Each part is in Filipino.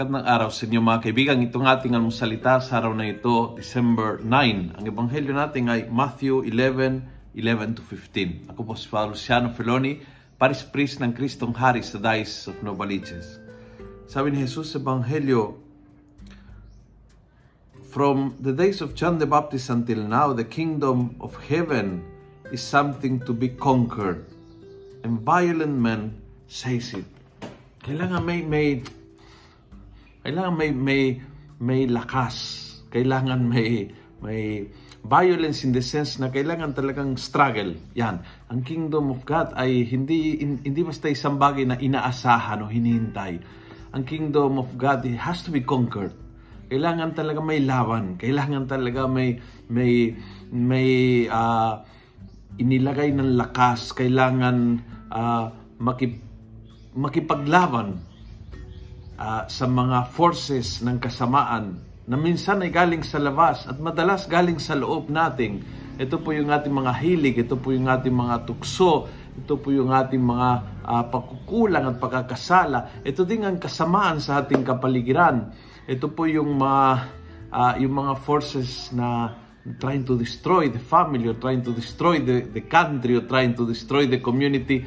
Magandang araw sa inyo mga kaibigan. Itong ating almusalita sa araw na ito, December 9. Ang ebanghelyo natin ay Matthew 11, 11 to 15. Ako po si Father Luciano Feloni, Paris Priest ng Kristong Hari sa Diocese of Novaliches. Sabi ni Jesus sa ebanghelyo, From the days of John the Baptist until now, the kingdom of heaven is something to be conquered. And violent men says it. Kailangan may may kailangan may may may lakas. Kailangan may may violence in the sense na kailangan talagang struggle. Yan. Ang kingdom of God ay hindi hindi basta isang bagay na inaasahan o hinihintay. Ang kingdom of God it has to be conquered. Kailangan talaga may laban. Kailangan talaga may may may uh, inilagay ng lakas. Kailangan uh, makip, makipaglaban uh, sa mga forces ng kasamaan na minsan ay galing sa labas at madalas galing sa loob nating. Ito po yung ating mga hilig, ito po yung ating mga tukso, ito po yung ating mga uh, pagkukulang at pagkakasala. Ito din ang kasamaan sa ating kapaligiran. Ito po yung mga uh, yung mga forces na trying to destroy the family or trying to destroy the, the country or trying to destroy the community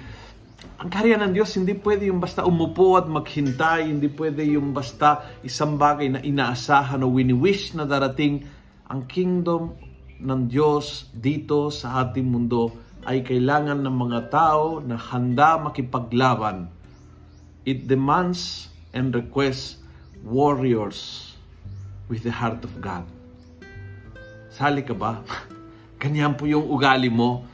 ang kaharian ng Diyos hindi pwede yung basta umupo at maghintay, hindi pwede yung basta isang bagay na inaasahan o wini-wish na darating. Ang kingdom ng Diyos dito sa ating mundo ay kailangan ng mga tao na handa makipaglaban. It demands and requests warriors with the heart of God. Sali ka ba? Ganyan po yung ugali mo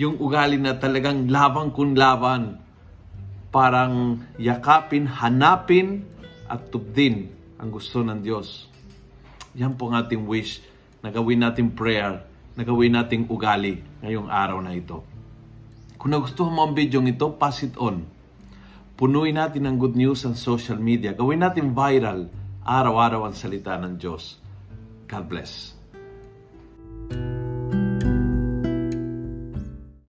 yung ugali na talagang laban kung laban. Parang yakapin, hanapin, at tubdin ang gusto ng Diyos. Yan po ang ating wish na gawin natin prayer, na gawin nating ugali ngayong araw na ito. Kung nagustuhan mo ang video ito, pass it on. Punuin natin ng good news ang social media. Gawin natin viral araw-araw ang salita ng Diyos. God bless.